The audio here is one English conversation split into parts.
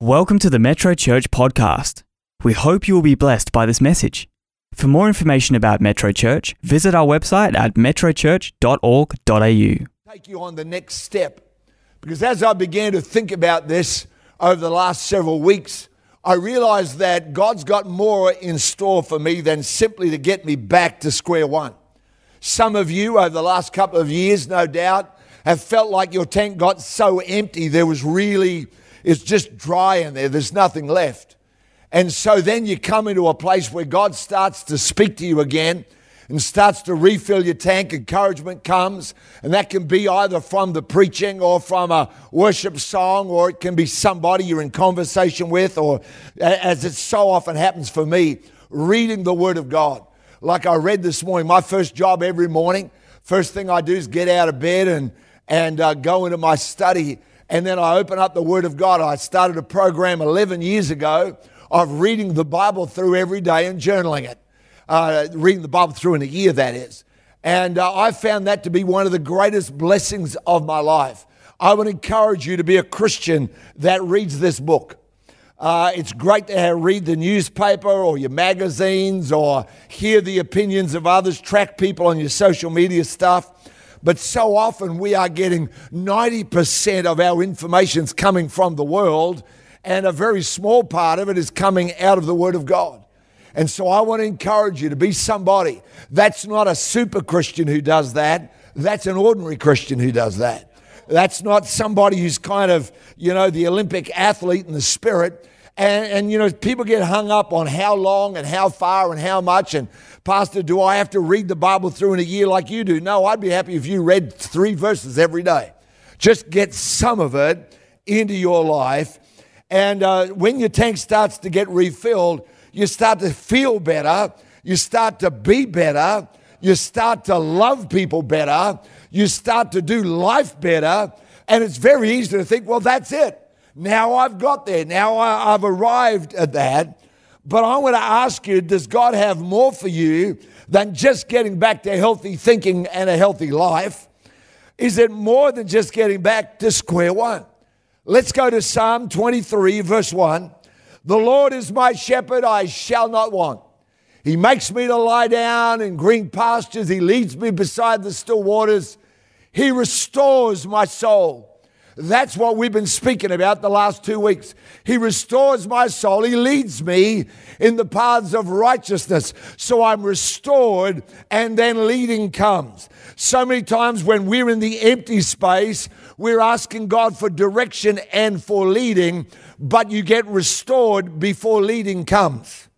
Welcome to the Metro Church podcast. We hope you will be blessed by this message. For more information about Metro Church, visit our website at metrochurch.org.au. take you on the next step. Because as I began to think about this over the last several weeks, I realized that God's got more in store for me than simply to get me back to square one. Some of you over the last couple of years, no doubt, have felt like your tank got so empty there was really, it's just dry in there, there's nothing left. And so then you come into a place where God starts to speak to you again and starts to refill your tank. Encouragement comes, and that can be either from the preaching or from a worship song, or it can be somebody you're in conversation with, or as it so often happens for me, reading the Word of God. Like I read this morning, my first job every morning, first thing I do is get out of bed and, and uh, go into my study. And then I open up the Word of God. I started a program 11 years ago of reading the Bible through every day and journaling it. Uh, reading the Bible through in a year, that is. And uh, I found that to be one of the greatest blessings of my life. I would encourage you to be a Christian that reads this book. Uh, it's great to read the newspaper or your magazines or hear the opinions of others, track people on your social media stuff. But so often we are getting 90% of our information's coming from the world, and a very small part of it is coming out of the Word of God. And so I want to encourage you to be somebody. That's not a super Christian who does that. That's an ordinary Christian who does that. That's not somebody who's kind of, you know, the Olympic athlete in the spirit. And, and, you know, people get hung up on how long and how far and how much. And, Pastor, do I have to read the Bible through in a year like you do? No, I'd be happy if you read three verses every day. Just get some of it into your life. And uh, when your tank starts to get refilled, you start to feel better. You start to be better. You start to love people better. You start to do life better. And it's very easy to think, well, that's it. Now I've got there. Now I've arrived at that. But I want to ask you does God have more for you than just getting back to healthy thinking and a healthy life? Is it more than just getting back to square one? Let's go to Psalm 23, verse 1. The Lord is my shepherd, I shall not want. He makes me to lie down in green pastures. He leads me beside the still waters. He restores my soul. That's what we've been speaking about the last two weeks. He restores my soul. He leads me in the paths of righteousness. So I'm restored, and then leading comes. So many times when we're in the empty space, we're asking God for direction and for leading, but you get restored before leading comes.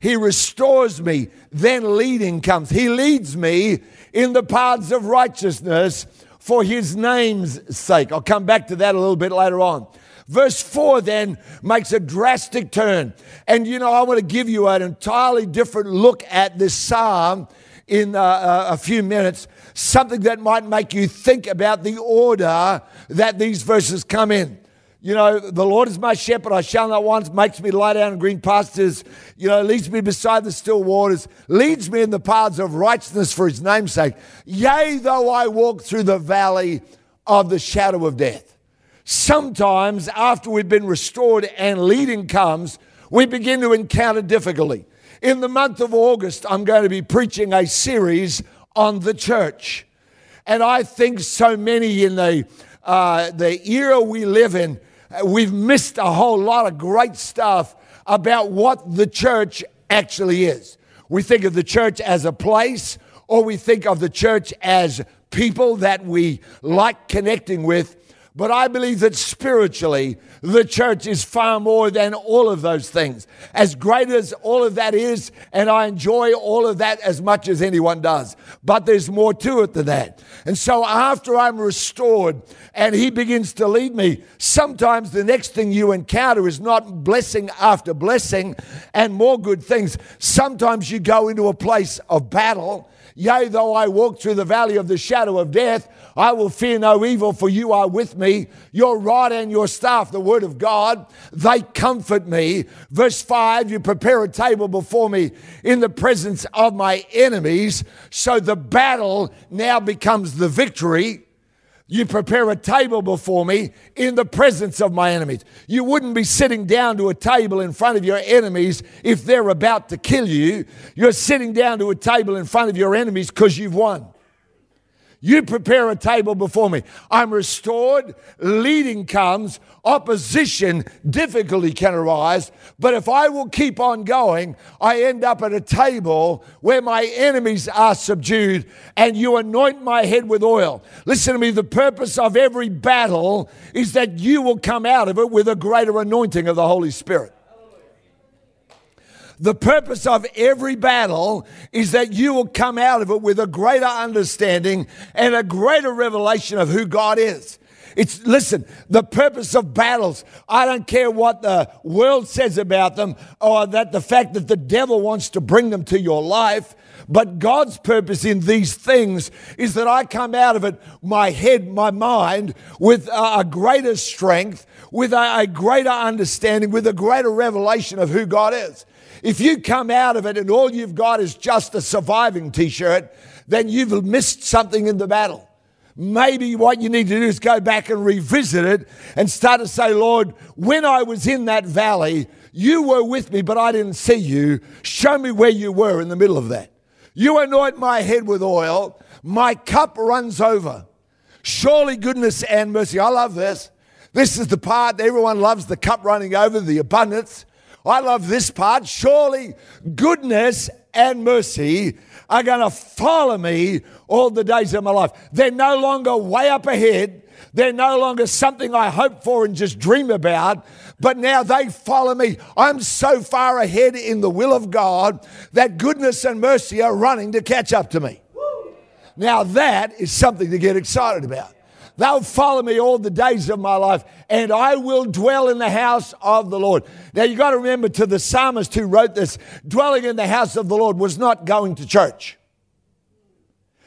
He restores me, then leading comes. He leads me in the paths of righteousness for his name's sake. I'll come back to that a little bit later on. Verse 4 then makes a drastic turn. And you know, I want to give you an entirely different look at this psalm in uh, uh, a few minutes, something that might make you think about the order that these verses come in. You know, the Lord is my shepherd, I shall not want, makes me lie down in green pastures, you know, leads me beside the still waters, leads me in the paths of righteousness for his name's sake. Yea, though I walk through the valley of the shadow of death. Sometimes, after we've been restored and leading comes, we begin to encounter difficulty. In the month of August, I'm going to be preaching a series on the church. And I think so many in the, uh, the era we live in, Uh, we've missed a whole lot of great stuff about what the church actually is. We think of the church as a place, or we think of the church as people that we like connecting with. But I believe that spiritually, the church is far more than all of those things. As great as all of that is, and I enjoy all of that as much as anyone does. But there's more to it than that. And so after I'm restored and He begins to lead me, sometimes the next thing you encounter is not blessing after blessing and more good things. Sometimes you go into a place of battle. Yea, though I walk through the valley of the shadow of death, I will fear no evil, for you are with me. Your rod and your staff, the word of God, they comfort me. Verse 5 You prepare a table before me in the presence of my enemies. So the battle now becomes the victory. You prepare a table before me in the presence of my enemies. You wouldn't be sitting down to a table in front of your enemies if they're about to kill you. You're sitting down to a table in front of your enemies because you've won. You prepare a table before me. I'm restored. Leading comes. Opposition, difficulty can arise. But if I will keep on going, I end up at a table where my enemies are subdued and you anoint my head with oil. Listen to me. The purpose of every battle is that you will come out of it with a greater anointing of the Holy Spirit. The purpose of every battle is that you will come out of it with a greater understanding and a greater revelation of who God is. It's, listen, the purpose of battles, I don't care what the world says about them or that the fact that the devil wants to bring them to your life. But God's purpose in these things is that I come out of it, my head, my mind, with a greater strength, with a greater understanding, with a greater revelation of who God is. If you come out of it and all you've got is just a surviving t shirt, then you've missed something in the battle. Maybe what you need to do is go back and revisit it and start to say, Lord, when I was in that valley, you were with me, but I didn't see you. Show me where you were in the middle of that. You anoint my head with oil, my cup runs over. Surely goodness and mercy. I love this. This is the part that everyone loves the cup running over, the abundance. I love this part. Surely goodness and mercy are going to follow me all the days of my life. They're no longer way up ahead. They're no longer something I hope for and just dream about, but now they follow me. I'm so far ahead in the will of God that goodness and mercy are running to catch up to me. Now, that is something to get excited about. They'll follow me all the days of my life, and I will dwell in the house of the Lord. Now, you got to remember to the psalmist who wrote this, dwelling in the house of the Lord was not going to church.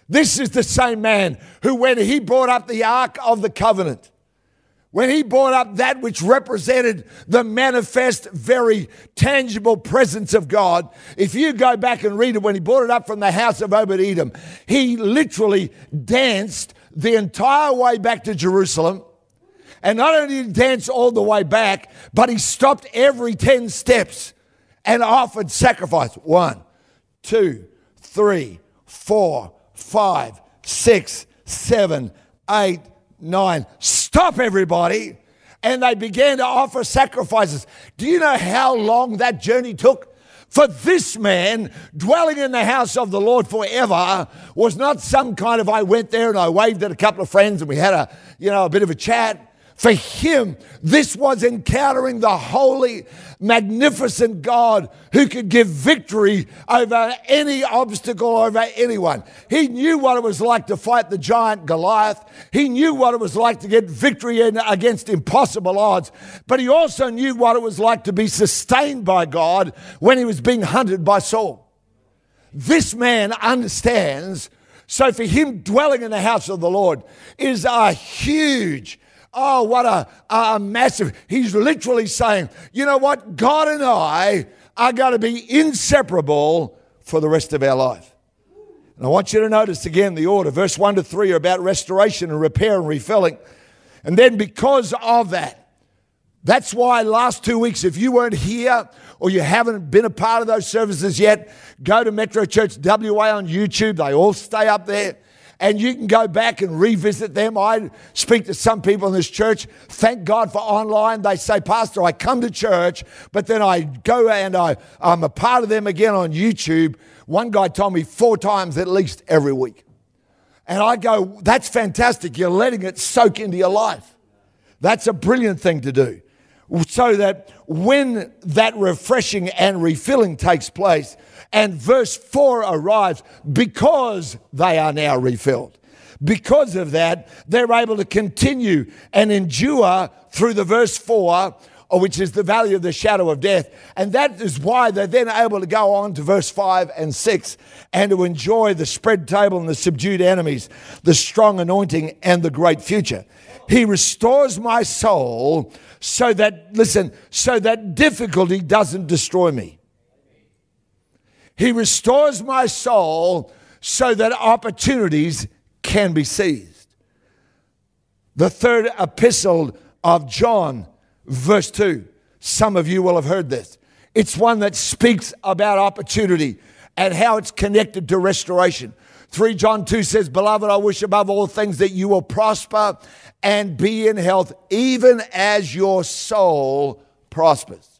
This is the same man who, when he brought up the Ark of the Covenant, when he brought up that which represented the manifest, very tangible presence of God, if you go back and read it, when he brought it up from the house of Obed Edom, he literally danced the entire way back to Jerusalem. And not only did he dance all the way back, but he stopped every 10 steps and offered sacrifice. One, two, three, four, five, six, seven, eight, nine. Stop, everybody. And they began to offer sacrifices. Do you know how long that journey took? For this man, dwelling in the house of the Lord forever, was not some kind of I went there and I waved at a couple of friends and we had a, you know, a bit of a chat. For him, this was encountering the holy, magnificent God who could give victory over any obstacle, over anyone. He knew what it was like to fight the giant Goliath. He knew what it was like to get victory in, against impossible odds. But he also knew what it was like to be sustained by God when he was being hunted by Saul. This man understands. So for him, dwelling in the house of the Lord is a huge Oh, what a, a massive. He's literally saying, you know what? God and I are going to be inseparable for the rest of our life. And I want you to notice again the order. Verse 1 to 3 are about restoration and repair and refilling. And then because of that, that's why last two weeks, if you weren't here or you haven't been a part of those services yet, go to Metro Church WA on YouTube. They all stay up there and you can go back and revisit them. I speak to some people in this church. Thank God for online. They say, Pastor, I come to church, but then I go and I, I'm a part of them again on YouTube. One guy told me four times at least every week. And I go, that's fantastic. You're letting it soak into your life. That's a brilliant thing to do. So that when that refreshing and refilling takes place, and verse 4 arrives because they are now refilled. Because of that, they're able to continue and endure through the verse 4 which is the valley of the shadow of death. And that is why they're then able to go on to verse 5 and 6 and to enjoy the spread table and the subdued enemies, the strong anointing and the great future. He restores my soul so that, listen, so that difficulty doesn't destroy me. He restores my soul so that opportunities can be seized. The third epistle of John, verse 2. Some of you will have heard this. It's one that speaks about opportunity and how it's connected to restoration. 3 John 2 says, Beloved, I wish above all things that you will prosper and be in health, even as your soul prospers.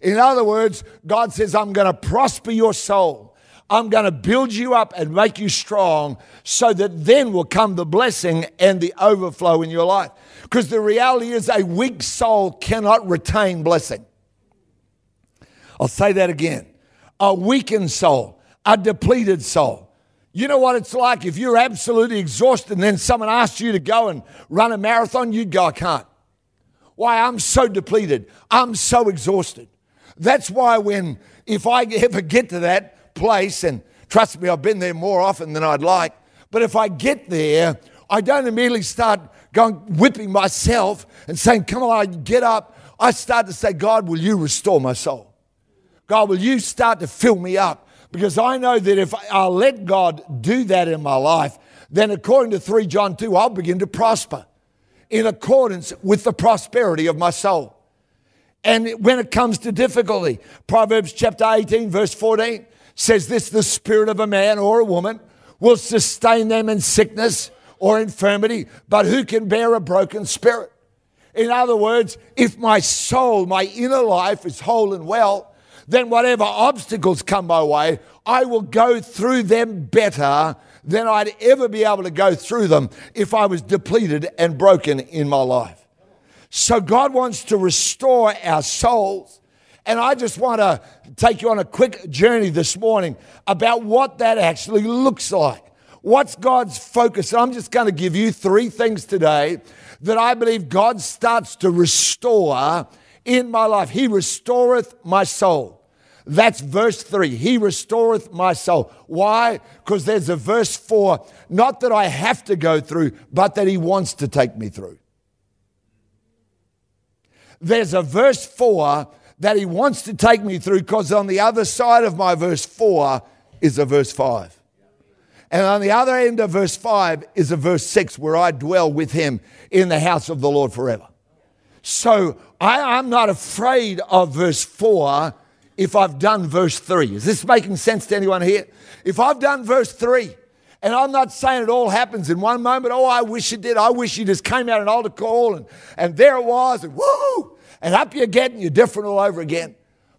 In other words, God says, I'm going to prosper your soul. I'm going to build you up and make you strong so that then will come the blessing and the overflow in your life. Because the reality is, a weak soul cannot retain blessing. I'll say that again. A weakened soul, a depleted soul. You know what it's like if you're absolutely exhausted and then someone asks you to go and run a marathon, you'd go, I can't. Why? I'm so depleted. I'm so exhausted. That's why when, if I ever get to that, place, and trust me, I've been there more often than I'd like. But if I get there, I don't immediately start going whipping myself and saying, Come on, get up. I start to say, God, will you restore my soul? God, will you start to fill me up? Because I know that if I let God do that in my life, then according to 3 John 2, I'll begin to prosper in accordance with the prosperity of my soul. And when it comes to difficulty, Proverbs chapter 18, verse 14, says this the spirit of a man or a woman will sustain them in sickness or infirmity, but who can bear a broken spirit? In other words, if my soul, my inner life is whole and well, then whatever obstacles come my way, I will go through them better than I'd ever be able to go through them if I was depleted and broken in my life. So God wants to restore our souls. And I just want to take you on a quick journey this morning about what that actually looks like. What's God's focus? I'm just going to give you three things today that I believe God starts to restore in my life. He restoreth my soul. That's verse three. He restoreth my soul. Why? Because there's a verse four, not that I have to go through, but that He wants to take me through. There's a verse four that he wants to take me through because on the other side of my verse 4 is a verse 5. And on the other end of verse 5 is a verse 6 where I dwell with him in the house of the Lord forever. So I, am not afraid of verse 4 if I've done verse 3. Is this making sense to anyone here? If I've done verse 3, and I'm not saying it all happens in one moment. Oh, I wish it did. I wish you just came out an altar call and, and there it was, and woo! and up you get and you're different all over again.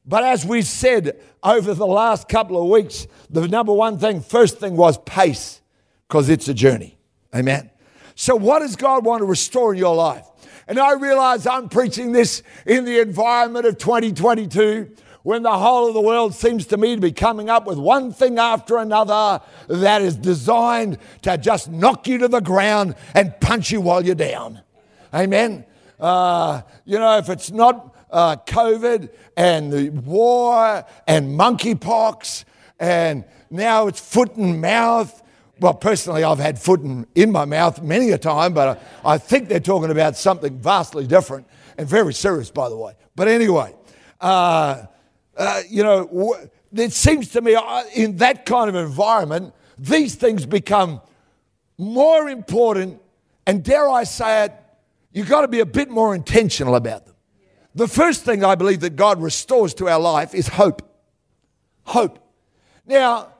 But as we've said over the last couple of weeks, the number one thing, first thing was pace, because it's a journey. Amen. So, what does God want to restore in your life? And I realize I'm preaching this in the environment of 2022 when the whole of the world seems to me to be coming up with one thing after another that is designed to just knock you to the ground and punch you while you're down. Amen. Uh, you know, if it's not uh, COVID and the war and monkeypox and now it's foot and mouth. Well, personally, I've had foot in, in my mouth many a time, but I, I think they're talking about something vastly different and very serious, by the way. But anyway, uh, uh, you know, it seems to me uh, in that kind of environment, these things become more important, and dare I say it, You've got to be a bit more intentional about them. The first thing I believe that God restores to our life is hope. Hope. Now,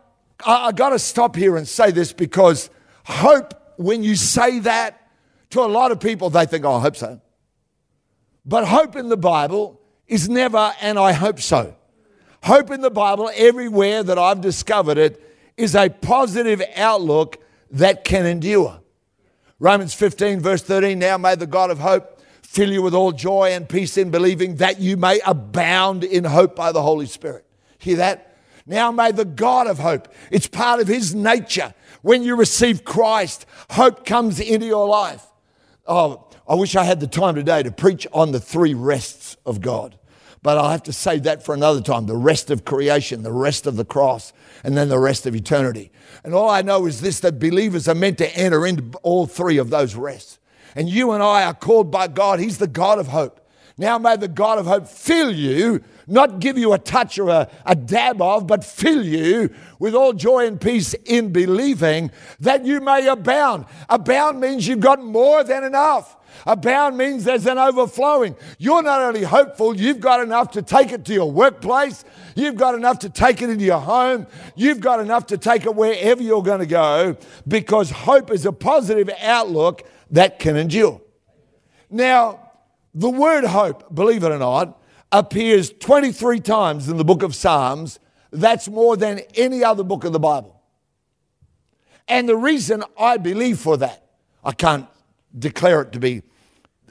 I, I got to stop here and say this because hope, when you say that to a lot of people, they think, oh, I hope so. But hope in the Bible is never, and I hope so. Hope in the Bible, everywhere that I've discovered it, is a positive outlook that can endure. Romans 15, verse 13 Now may the God of hope fill you with all joy and peace in believing that you may abound in hope by the Holy Spirit. Hear that? Now may the God of hope, it's part of his nature. When you receive Christ, hope comes into your life. Oh, I wish I had the time today to preach on the three rests of God. But I'll have to save that for another time the rest of creation, the rest of the cross, and then the rest of eternity. And all I know is this that believers are meant to enter into all three of those rests. And you and I are called by God, He's the God of hope. Now may the God of hope fill you, not give you a touch or a, a dab of, but fill you with all joy and peace in believing that you may abound. Abound means you've got more than enough. Abound means there's an overflowing. You're not only hopeful, you've got enough to take it to your workplace, you've got enough to take it into your home, you've got enough to take it wherever you're going to go because hope is a positive outlook that can endure. Now, the word hope, believe it or not, appears 23 times in the book of Psalms. That's more than any other book of the Bible. And the reason I believe for that, I can't declare it to be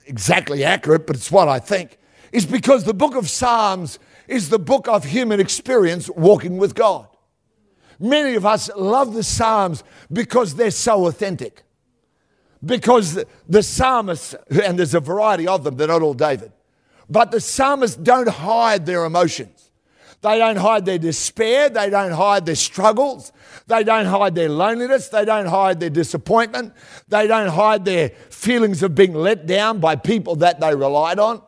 exactly accurate, but it's what I think, is because the book of Psalms is the book of human experience walking with God. Many of us love the Psalms because they're so authentic. Because the psalmists, and there's a variety of them, they're not all David, but the psalmists don't hide their emotions. They don't hide their despair. They don't hide their struggles. They don't hide their loneliness. They don't hide their disappointment. They don't hide their feelings of being let down by people that they relied on.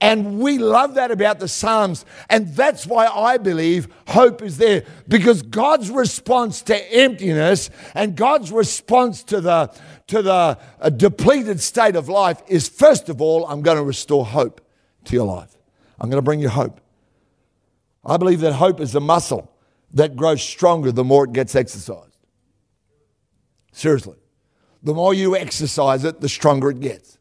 And we love that about the Psalms. And that's why I believe hope is there. Because God's response to emptiness and God's response to the, to the uh, depleted state of life is first of all, I'm going to restore hope to your life. I'm going to bring you hope. I believe that hope is a muscle that grows stronger the more it gets exercised. Seriously. The more you exercise it, the stronger it gets.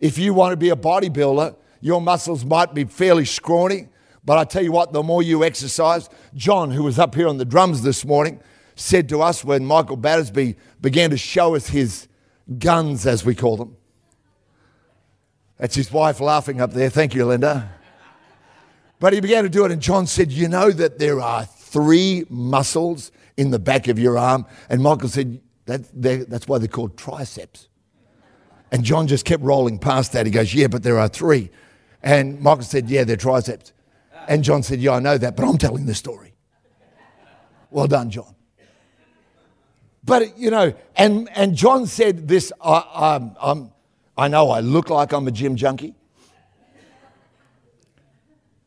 If you want to be a bodybuilder, your muscles might be fairly scrawny, but I tell you what, the more you exercise, John, who was up here on the drums this morning, said to us when Michael Battersby began to show us his guns, as we call them. That's his wife laughing up there. Thank you, Linda. But he began to do it, and John said, You know that there are three muscles in the back of your arm? And Michael said, that, That's why they're called triceps. And John just kept rolling past that. He goes, Yeah, but there are three. And Michael said, Yeah, they're triceps. And John said, Yeah, I know that, but I'm telling the story. Well done, John. But, you know, and, and John said this I, I'm, I know I look like I'm a gym junkie.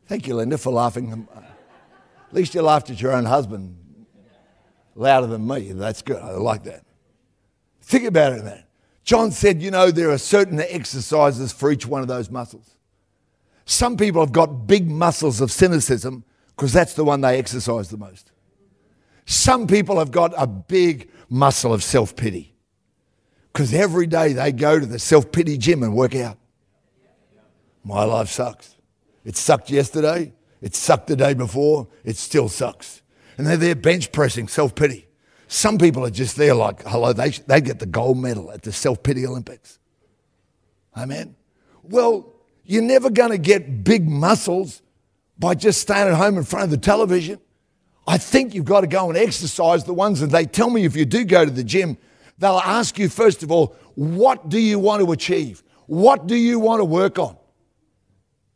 Thank you, Linda, for laughing. At least you laughed at your own husband louder than me. That's good. I like that. Think about it, man. John said, you know, there are certain exercises for each one of those muscles. Some people have got big muscles of cynicism because that's the one they exercise the most. Some people have got a big muscle of self pity because every day they go to the self pity gym and work out. My life sucks. It sucked yesterday, it sucked the day before, it still sucks. And they're there bench pressing self pity. Some people are just there like, hello, they, they get the gold medal at the self pity Olympics. Amen. Well, you're never going to get big muscles by just staying at home in front of the television. I think you've got to go and exercise the ones that they tell me if you do go to the gym, they'll ask you, first of all, what do you want to achieve? What do you want to work on?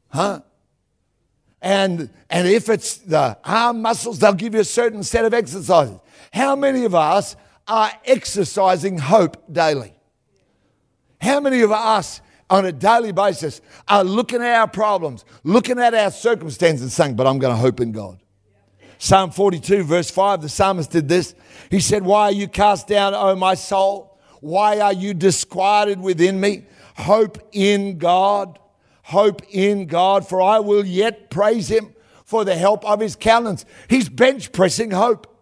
Huh? And, and if it's the arm muscles, they'll give you a certain set of exercises. How many of us are exercising hope daily? How many of us on a daily basis are looking at our problems, looking at our circumstances, and saying, But I'm going to hope in God? Psalm 42, verse 5, the psalmist did this. He said, Why are you cast down, O my soul? Why are you disquieted within me? Hope in God. Hope in God, for I will yet praise him for the help of his countenance. He's bench pressing hope.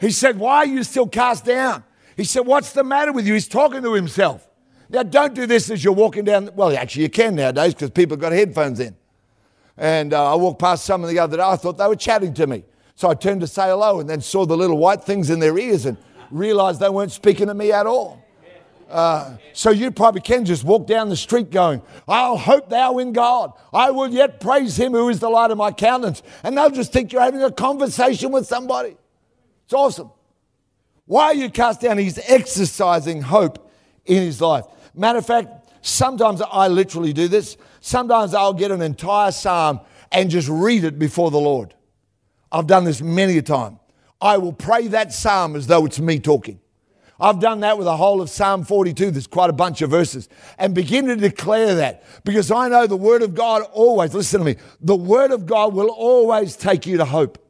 He said, Why are you still cast down? He said, What's the matter with you? He's talking to himself. Now, don't do this as you're walking down. Well, actually, you can nowadays because people have got headphones in. And uh, I walked past someone the other day. I thought they were chatting to me. So I turned to say hello and then saw the little white things in their ears and realized they weren't speaking to me at all. Uh, so you probably can just walk down the street going, I'll hope thou in God. I will yet praise him who is the light of my countenance. And they'll just think you're having a conversation with somebody. It's awesome. Why are you cast down? He's exercising hope in his life. Matter of fact, sometimes I literally do this. Sometimes I'll get an entire psalm and just read it before the Lord. I've done this many a time. I will pray that psalm as though it's me talking. I've done that with the whole of Psalm 42. There's quite a bunch of verses. And begin to declare that because I know the Word of God always, listen to me, the Word of God will always take you to hope.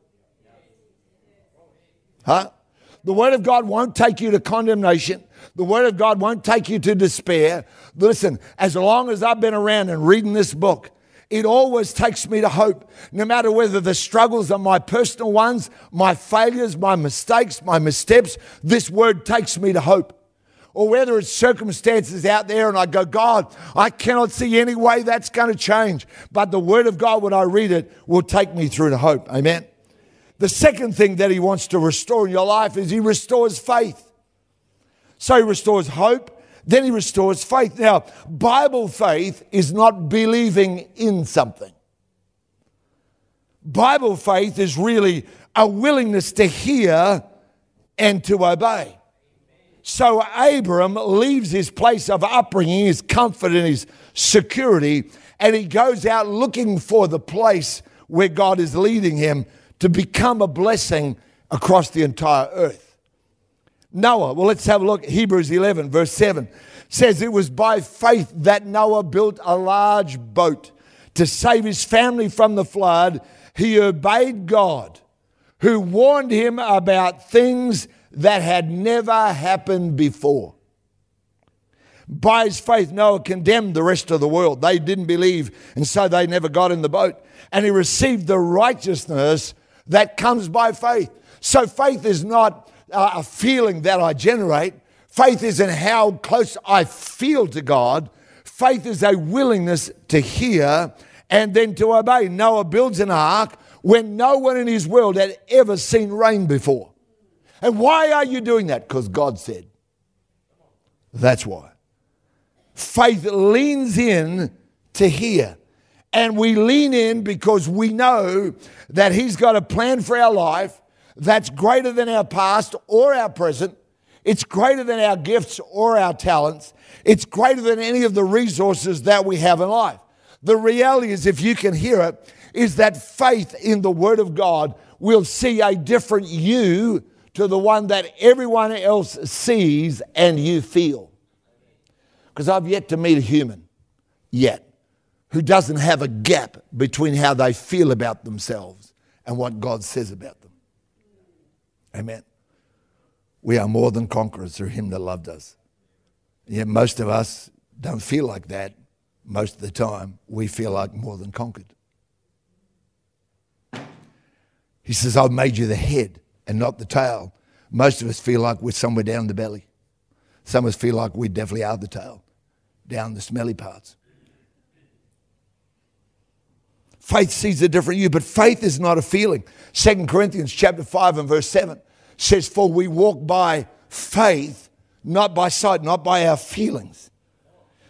Huh? The Word of God won't take you to condemnation. The Word of God won't take you to despair. Listen, as long as I've been around and reading this book, it always takes me to hope. No matter whether the struggles are my personal ones, my failures, my mistakes, my missteps, this Word takes me to hope. Or whether it's circumstances out there and I go, God, I cannot see any way that's going to change. But the Word of God, when I read it, will take me through to hope. Amen. The second thing that he wants to restore in your life is he restores faith. So he restores hope, then he restores faith. Now, Bible faith is not believing in something. Bible faith is really a willingness to hear and to obey. So Abram leaves his place of upbringing, his comfort, and his security, and he goes out looking for the place where God is leading him to become a blessing across the entire earth. Noah, well, let's have a look. Hebrews 11, verse 7 says, It was by faith that Noah built a large boat to save his family from the flood. He obeyed God, who warned him about things that had never happened before. By his faith, Noah condemned the rest of the world. They didn't believe, and so they never got in the boat. And he received the righteousness that comes by faith. So faith is not uh, a feeling that I generate. Faith is in how close I feel to God. Faith is a willingness to hear and then to obey. Noah builds an ark when no one in his world had ever seen rain before. And why are you doing that? Because God said. That's why. Faith leans in to hear. And we lean in because we know that He's got a plan for our life that's greater than our past or our present. It's greater than our gifts or our talents. It's greater than any of the resources that we have in life. The reality is, if you can hear it, is that faith in the Word of God will see a different you to the one that everyone else sees and you feel. Because I've yet to meet a human, yet, who doesn't have a gap between how they feel about themselves and what God says about them. Amen. We are more than conquerors through Him that loved us. Yet most of us don't feel like that most of the time. We feel like more than conquered. He says, I've made you the head and not the tail. Most of us feel like we're somewhere down the belly. Some of us feel like we definitely are the tail, down the smelly parts. Faith sees a different you, but faith is not a feeling. Second Corinthians chapter 5 and verse 7 says, For we walk by faith, not by sight, not by our feelings.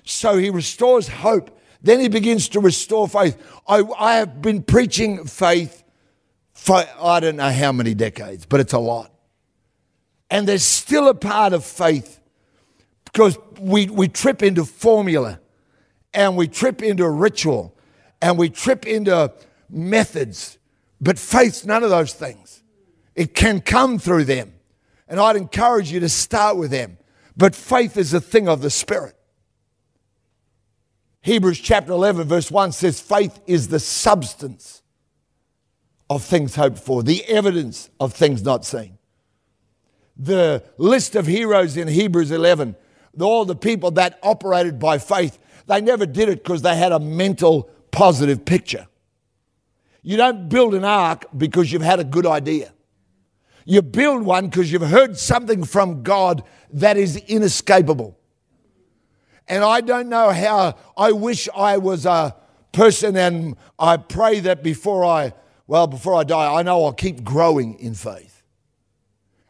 So he restores hope. Then he begins to restore faith. I, I have been preaching faith for I don't know how many decades, but it's a lot. And there's still a part of faith because we, we trip into formula and we trip into ritual and we trip into methods. But faith's none of those things. It can come through them. And I'd encourage you to start with them. But faith is a thing of the Spirit. Hebrews chapter 11, verse 1 says, Faith is the substance of things hoped for, the evidence of things not seen. The list of heroes in Hebrews 11, all the people that operated by faith, they never did it because they had a mental positive picture. You don't build an ark because you've had a good idea. You build one because you've heard something from God that is inescapable. And I don't know how, I wish I was a person and I pray that before I, well, before I die, I know I'll keep growing in faith.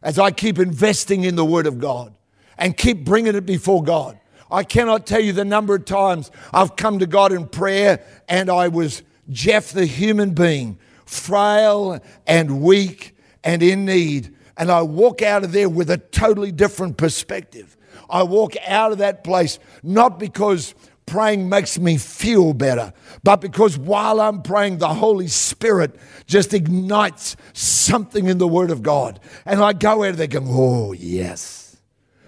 As I keep investing in the Word of God and keep bringing it before God. I cannot tell you the number of times I've come to God in prayer and I was Geoff, the human being, frail and weak and in need. And I walk out of there with a totally different perspective. I walk out of that place not because praying makes me feel better, but because while I'm praying, the Holy Spirit just ignites something in the Word of God. And I go out of there going, oh, yes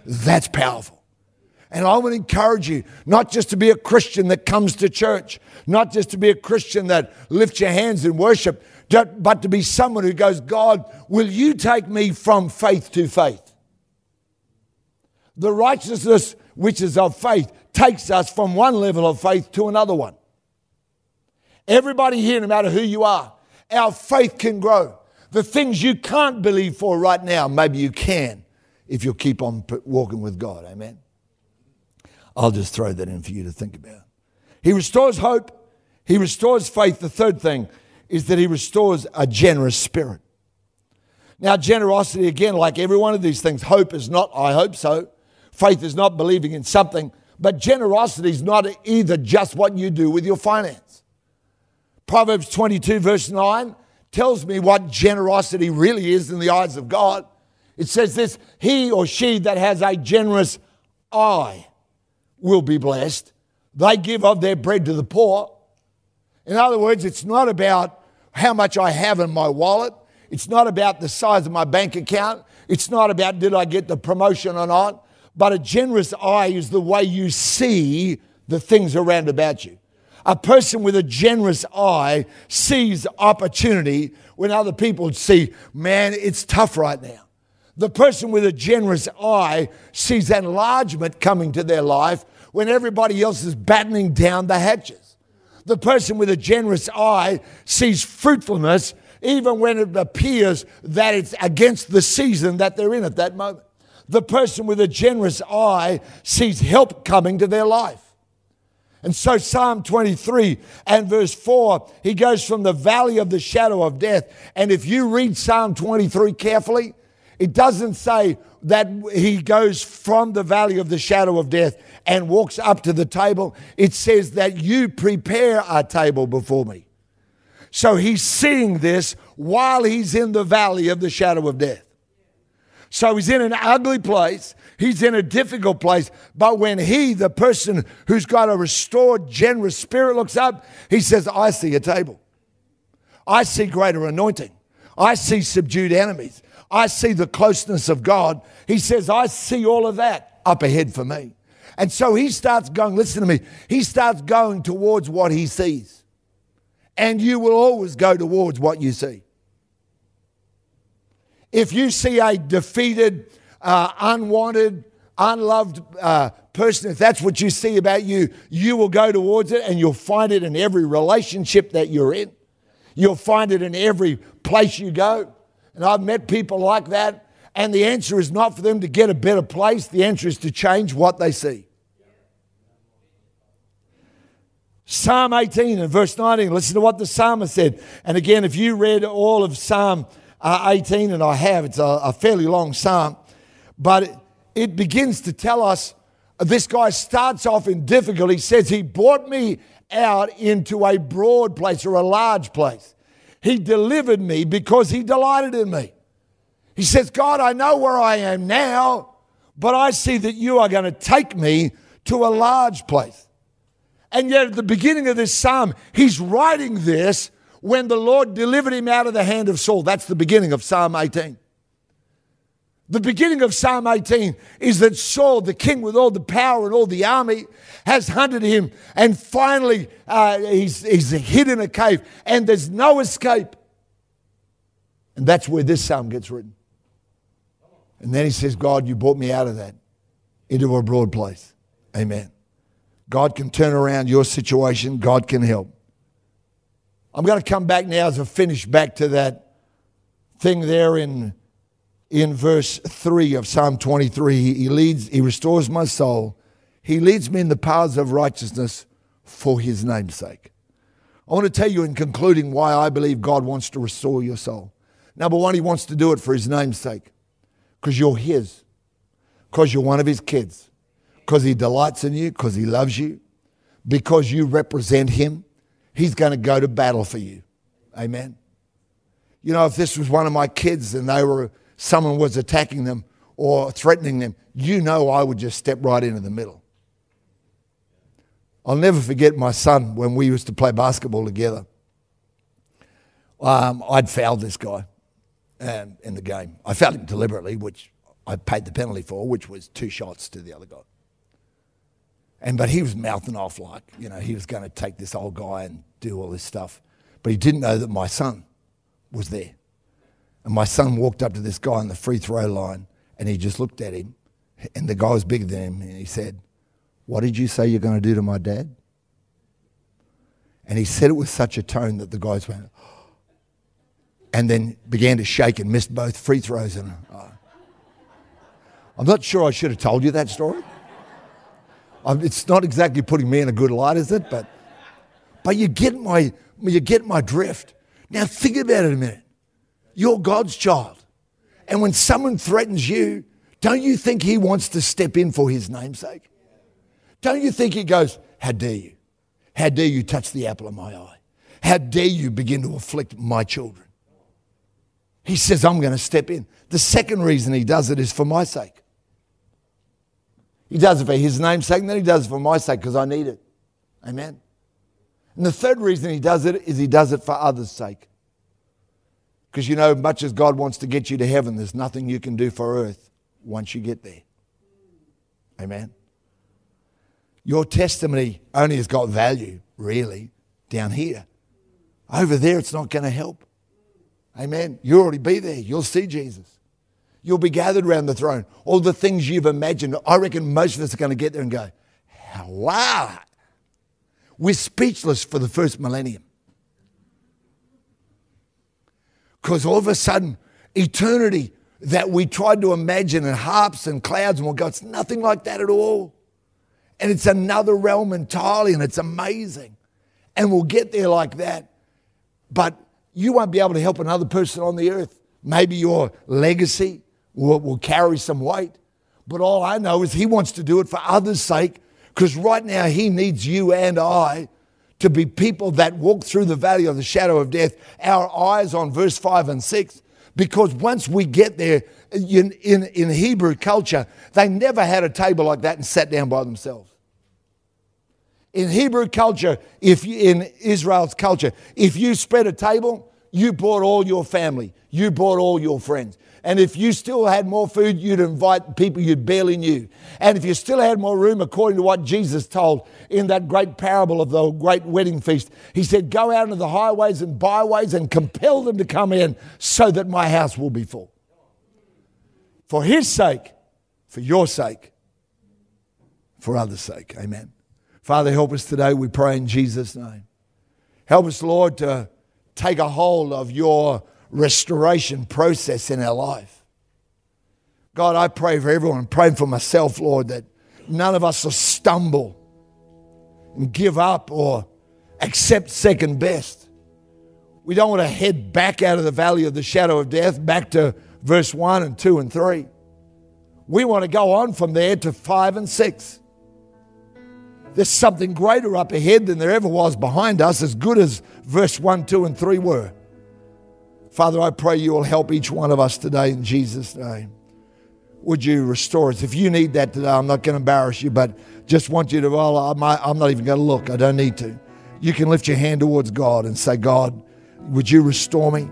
That's powerful. And I would encourage you not just to be a Christian that comes to church, not just to be a Christian that lifts your hands in worship, but to be someone who goes, God, will you take me from faith to faith? The righteousness which is of faith takes us from one level of faith to another one. Everybody here, no matter who you are, our faith can grow. The things you can't believe for right now, maybe you can if you'll keep on walking with God. Amen. I'll just throw that in for you to think about. He restores hope, he restores faith. The third thing is that he restores a generous spirit. Now, generosity, again, like every one of these things, hope is not, I hope so. Faith is not believing in something, but generosity is not either just what you do with your finance. Proverbs 22, verse 9, tells me what generosity really is in the eyes of God. It says this He or she that has a generous eye will be blessed. They give of their bread to the poor. In other words, it's not about how much I have in my wallet. It's not about the size of my bank account. It's not about did I get the promotion or not. But a generous eye is the way you see the things around about you. A person with a generous eye sees opportunity when other people see, man, it's tough right now. The person with a generous eye sees enlargement coming to their life when everybody else is battening down the hatches. The person with a generous eye sees fruitfulness even when it appears that it's against the season that they're in at that moment. The person with a generous eye sees help coming to their life. And so, Psalm 23 and verse 4, he goes from the valley of the shadow of death. And if you read Psalm 23 carefully, it doesn't say that he goes from the valley of the shadow of death and walks up to the table. It says that you prepare a table before me. So he's seeing this while he's in the valley of the shadow of death. So he's in an ugly place. He's in a difficult place. But when he, the person who's got a restored, generous spirit, looks up, he says, I see a table. I see greater anointing. I see subdued enemies. I see the closeness of God. He says, I see all of that up ahead for me. And so he starts going, listen to me, he starts going towards what he sees. And you will always go towards what you see. If you see a defeated, uh, unwanted, unloved uh, person, if that's what you see about you, you will go towards it and you'll find it in every relationship that you're in. You'll find it in every place you go. And I've met people like that. And the answer is not for them to get a better place, the answer is to change what they see. Psalm 18 and verse 19, listen to what the psalmist said. And again, if you read all of Psalm uh, 18, and I have, it's a, fairly long psalm, but it, begins to tell us this guy starts off in difficulty. Says, He brought me out into a broad place or a large place. He delivered me because He delighted in me. He says, God, I know where I am now, but I see that you are going to take me to a large place. And yet, at the beginning of this psalm, he's writing this when the Lord delivered him out of the hand of Saul. That's the beginning of Psalm 18. The beginning of Psalm 18 is that Saul, the king with all the power and all the army, has hunted him and finally uh, he's, he's hid in a cave and there's no escape. And that's where this psalm gets written. And then he says, God, you brought me out of that into a broad place. Amen. God can turn around your situation, God can help. I'm going to come back now as a finish back to that thing there in, in verse 3 of Psalm 23. He leads, he restores my soul. He leads me in the paths of righteousness for his name's sake. I want to tell you in concluding why I believe God wants to restore your soul. Number one, he wants to do it for his name's sake because you're his, because you're one of his kids, because he delights in you, because he loves you, because you represent him He's going to go to battle for you. Amen. You know, if this was one of my kids and they were someone was attacking them or threatening them, you know I would just step right into the middle. I'll never forget my son when we used to play basketball together. Um, I'd fouled this guy um, in the game. I fouled him deliberately, which I paid the penalty for, which was two shots to the other guy. And but he was mouthing off like, you know, he was going to take this old guy and do all this stuff. But he didn't know that my son was there. And my son walked up to this guy on the free throw line and he just looked at him. And the guy was bigger than him. And he said, What did you say you're going to do to my dad? And he said it with such a tone that the guys went, and then began to shake and missed both free throws. And uh, I'm not sure I should have told you that story. It's not exactly putting me in a good light, is it? But, but you get my you get my drift. Now think about it a minute. You're God's child, and when someone threatens you, don't you think He wants to step in for His namesake? Don't you think He goes, "How dare you? How dare you touch the apple of my eye? How dare you begin to afflict my children?" He says, I'm going to step in. The second reason he does it is for my sake. He does it for his name's sake, and then he does it for my sake because I need it. Amen. And the third reason he does it is he does it for others' sake. Because you know, much as God wants to get you to heaven, there's nothing you can do for earth once you get there. Amen. Your testimony only has got value, really, down here. Over there, it's not going to help. Amen. You'll already be there. You'll see Jesus. You'll be gathered around the throne. All the things you've imagined, I reckon most of us are going to get there and go, wow. We're speechless for the first millennium. Because all of a sudden, eternity that we tried to imagine in harps and clouds and we'll go, it's nothing like that at all. And it's another realm entirely, and it's amazing. And we'll get there like that. But you won't be able to help another person on the earth. Maybe your legacy will, will carry some weight. But all I know is He wants to do it for others' sake because right now He needs you and I to be people that walk through the valley of the shadow of death, our eyes on verse 5 and 6. Because once we get there, in, in, in Hebrew culture, they never had a table like that and sat down by themselves in Hebrew culture, if you, in Israel's culture, if you spread a table, you brought all your family, you brought all your friends. And if you still had more food, you'd invite people you barely knew. And if you still had more room, according to what Jesus told in that great parable of the great wedding feast, he said, Go out into the highways and byways and compel them to come in so that my house will be full. For his sake, for your sake, for others' sake. Amen. Father, help us today, we pray in Jesus' name. Help us, Lord, to take a hold of your restoration process in our life. God, I pray for everyone, I'm praying for myself, Lord, that none of us will stumble and give up or accept second best. We don't want to head back out of the valley of the shadow of death, back to verse 1 and 2 and 3. We want to go on from there to 5 and 6. There's something greater up ahead than there ever was behind us, as good as verse 1, 2, and 3 were. Father, I pray you will help each one of us today in Jesus' name. Would you restore us? If you need that today, I'm not going to embarrass you, but just want you to, well, I'm not even going to look. I don't need to. You can lift your hand towards God and say, God, would you restore me?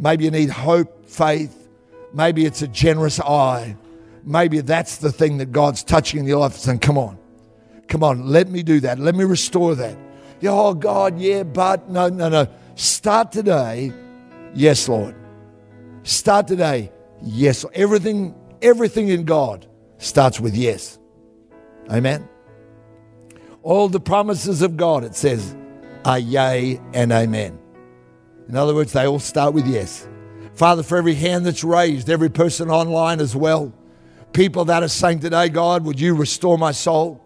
Maybe you need hope, faith. Maybe it's a generous eye. Maybe that's the thing that God's touching in your life and saying, come on, Come on, let me do that. Let me restore that. Oh, God, yeah, but no, no, no. Start today. Yes, Lord. Start today. Yes. Everything, everything in God starts with yes. Amen. All the promises of God, it says, are yea and amen. In other words, they all start with yes. Father, for every hand that's raised, every person online as well, people that are saying today, God, would you restore my soul?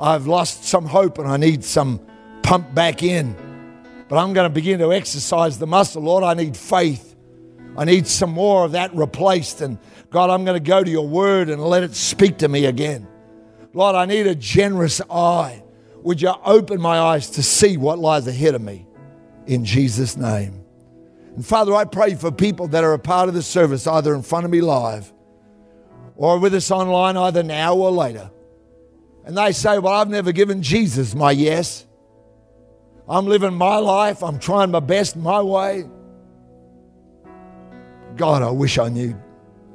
I've lost some hope and I need some pump back in. But I'm going to begin to exercise the muscle. Lord, I need faith. I need some more of that replaced. And God, I'm going to go to your word and let it speak to me again. Lord, I need a generous eye. Would you open my eyes to see what lies ahead of me? In Jesus' name. And Father, I pray for people that are a part of the service, either in front of me live or with us online, either now or later and they say, Well, I've never given Jesus my yes. I'm living my life. I'm trying my best my way. God, I wish I knew.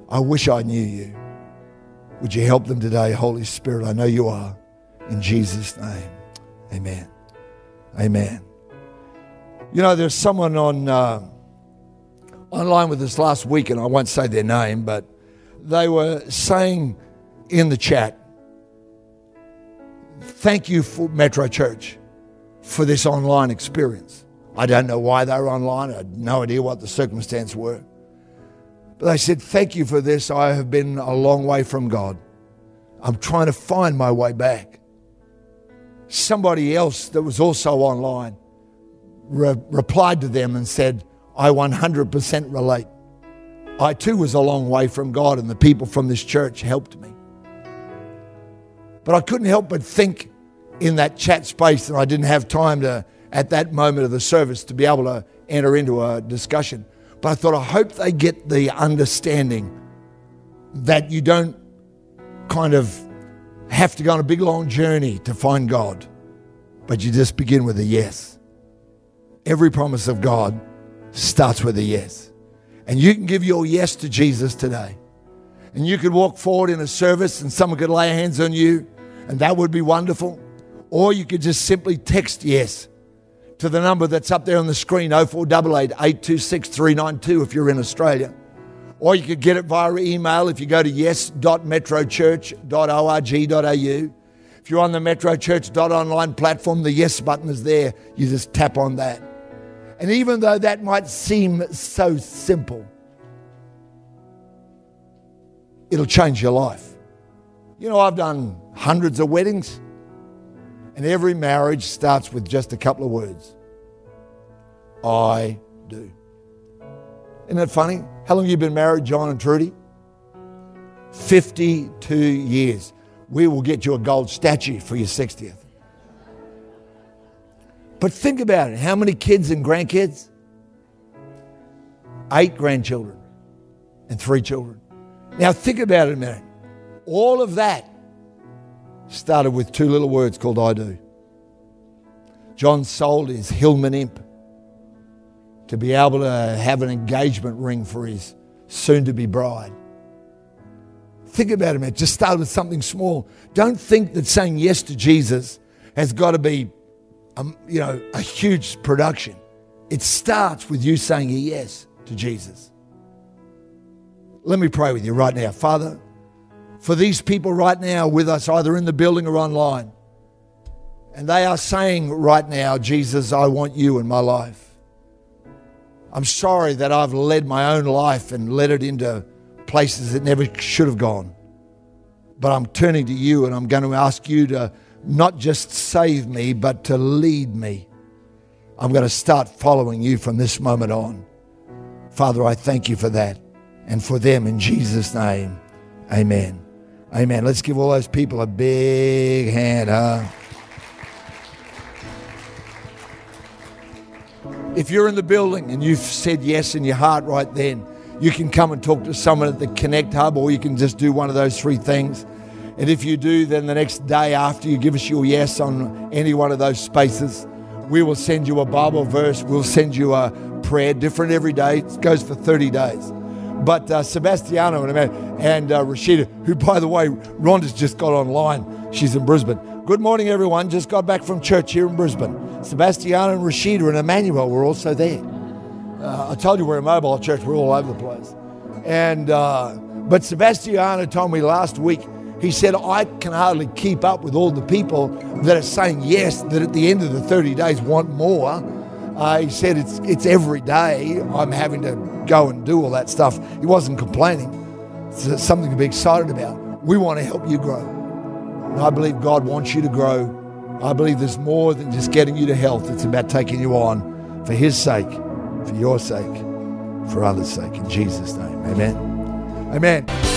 I wish I knew you. Would you help them today, Holy Spirit? I know you are. In Jesus' name, amen. Amen. You know, there's someone on uh, online with us last week, and I won't say their name, but they were saying in the chat, Thank you for Metro Church for this online experience. I don't know why they were online. I had no idea what the circumstances were. But they said, Thank you for this. I have been a long way from God. I'm trying to find my way back. Somebody else that was also online re- replied to them and said, I 100% relate. I too was a long way from God, and the people from this church helped me. But I couldn't help but think in that chat space and I didn't have time to, at that moment of the service, to be able to enter into a discussion. But I thought, I hope they get the understanding that you don't kind of have to go on a big long journey to find God, but you just begin with a yes. Every promise of God starts with a yes. And you can give your yes to Jesus today. And you could walk forward in a service and someone could lay hands on you, and that would be wonderful. Or you could just simply text yes to the number that's up there on the screen 0488 826 392 if you're in Australia. Or you could get it via email if you go to yes.metrochurch.org.au. If you're on the metrochurch.online platform, the yes button is there. You just tap on that. And even though that might seem so simple, it'll change your life. You know, I've done hundreds of weddings, and every marriage starts with just a couple of words I do. Isn't that funny? How long have you been married, John and Trudy? 52 years. We will get you a gold statue for your 60th. But think about it how many kids and grandkids? Eight grandchildren and three children. Now, think about it a minute. All of that started with two little words called I do. John sold his Hillman imp to be able to have an engagement ring for his soon to be bride. Think about it, man. Just start with something small. Don't think that saying yes to Jesus has got to be um, you know, a huge production. It starts with you saying a yes to Jesus. Let me pray with you right now. Father, for these people right now with us, either in the building or online, and they are saying right now, Jesus, I want you in my life. I'm sorry that I've led my own life and led it into places that never should have gone. But I'm turning to you and I'm going to ask you to not just save me, but to lead me. I'm going to start following you from this moment on. Father, I thank you for that and for them in Jesus' name. Amen. Amen. Let's give all those people a big hand, huh? If you're in the building and you've said yes in your heart right then, you can come and talk to someone at the Connect Hub, or you can just do one of those three things. And if you do, then the next day after you give us your yes on any one of those spaces, we will send you a Bible verse. We'll send you a prayer, different every day. It goes for 30 days. But uh, Sebastiano and, and uh, Rashida, who, by the way, Rhonda's just got online. She's in Brisbane. Good morning, everyone. Just got back from church here in Brisbane. Sebastiano and Rashida and Emmanuel were also there. Uh, I told you we're a mobile church. We're all over the place. And uh, but Sebastiano told me last week he said, I can hardly keep up with all the people that are saying yes, that at the end of the 30 days want more. Uh, he said, it's, it's every day I'm having to go and do all that stuff. He wasn't complaining. It's something to be excited about. We want to help you grow. And I believe God wants you to grow. I believe there's more than just getting you to health. It's about taking you on for His sake, for your sake, for others' sake. In Jesus' name. Amen. Amen.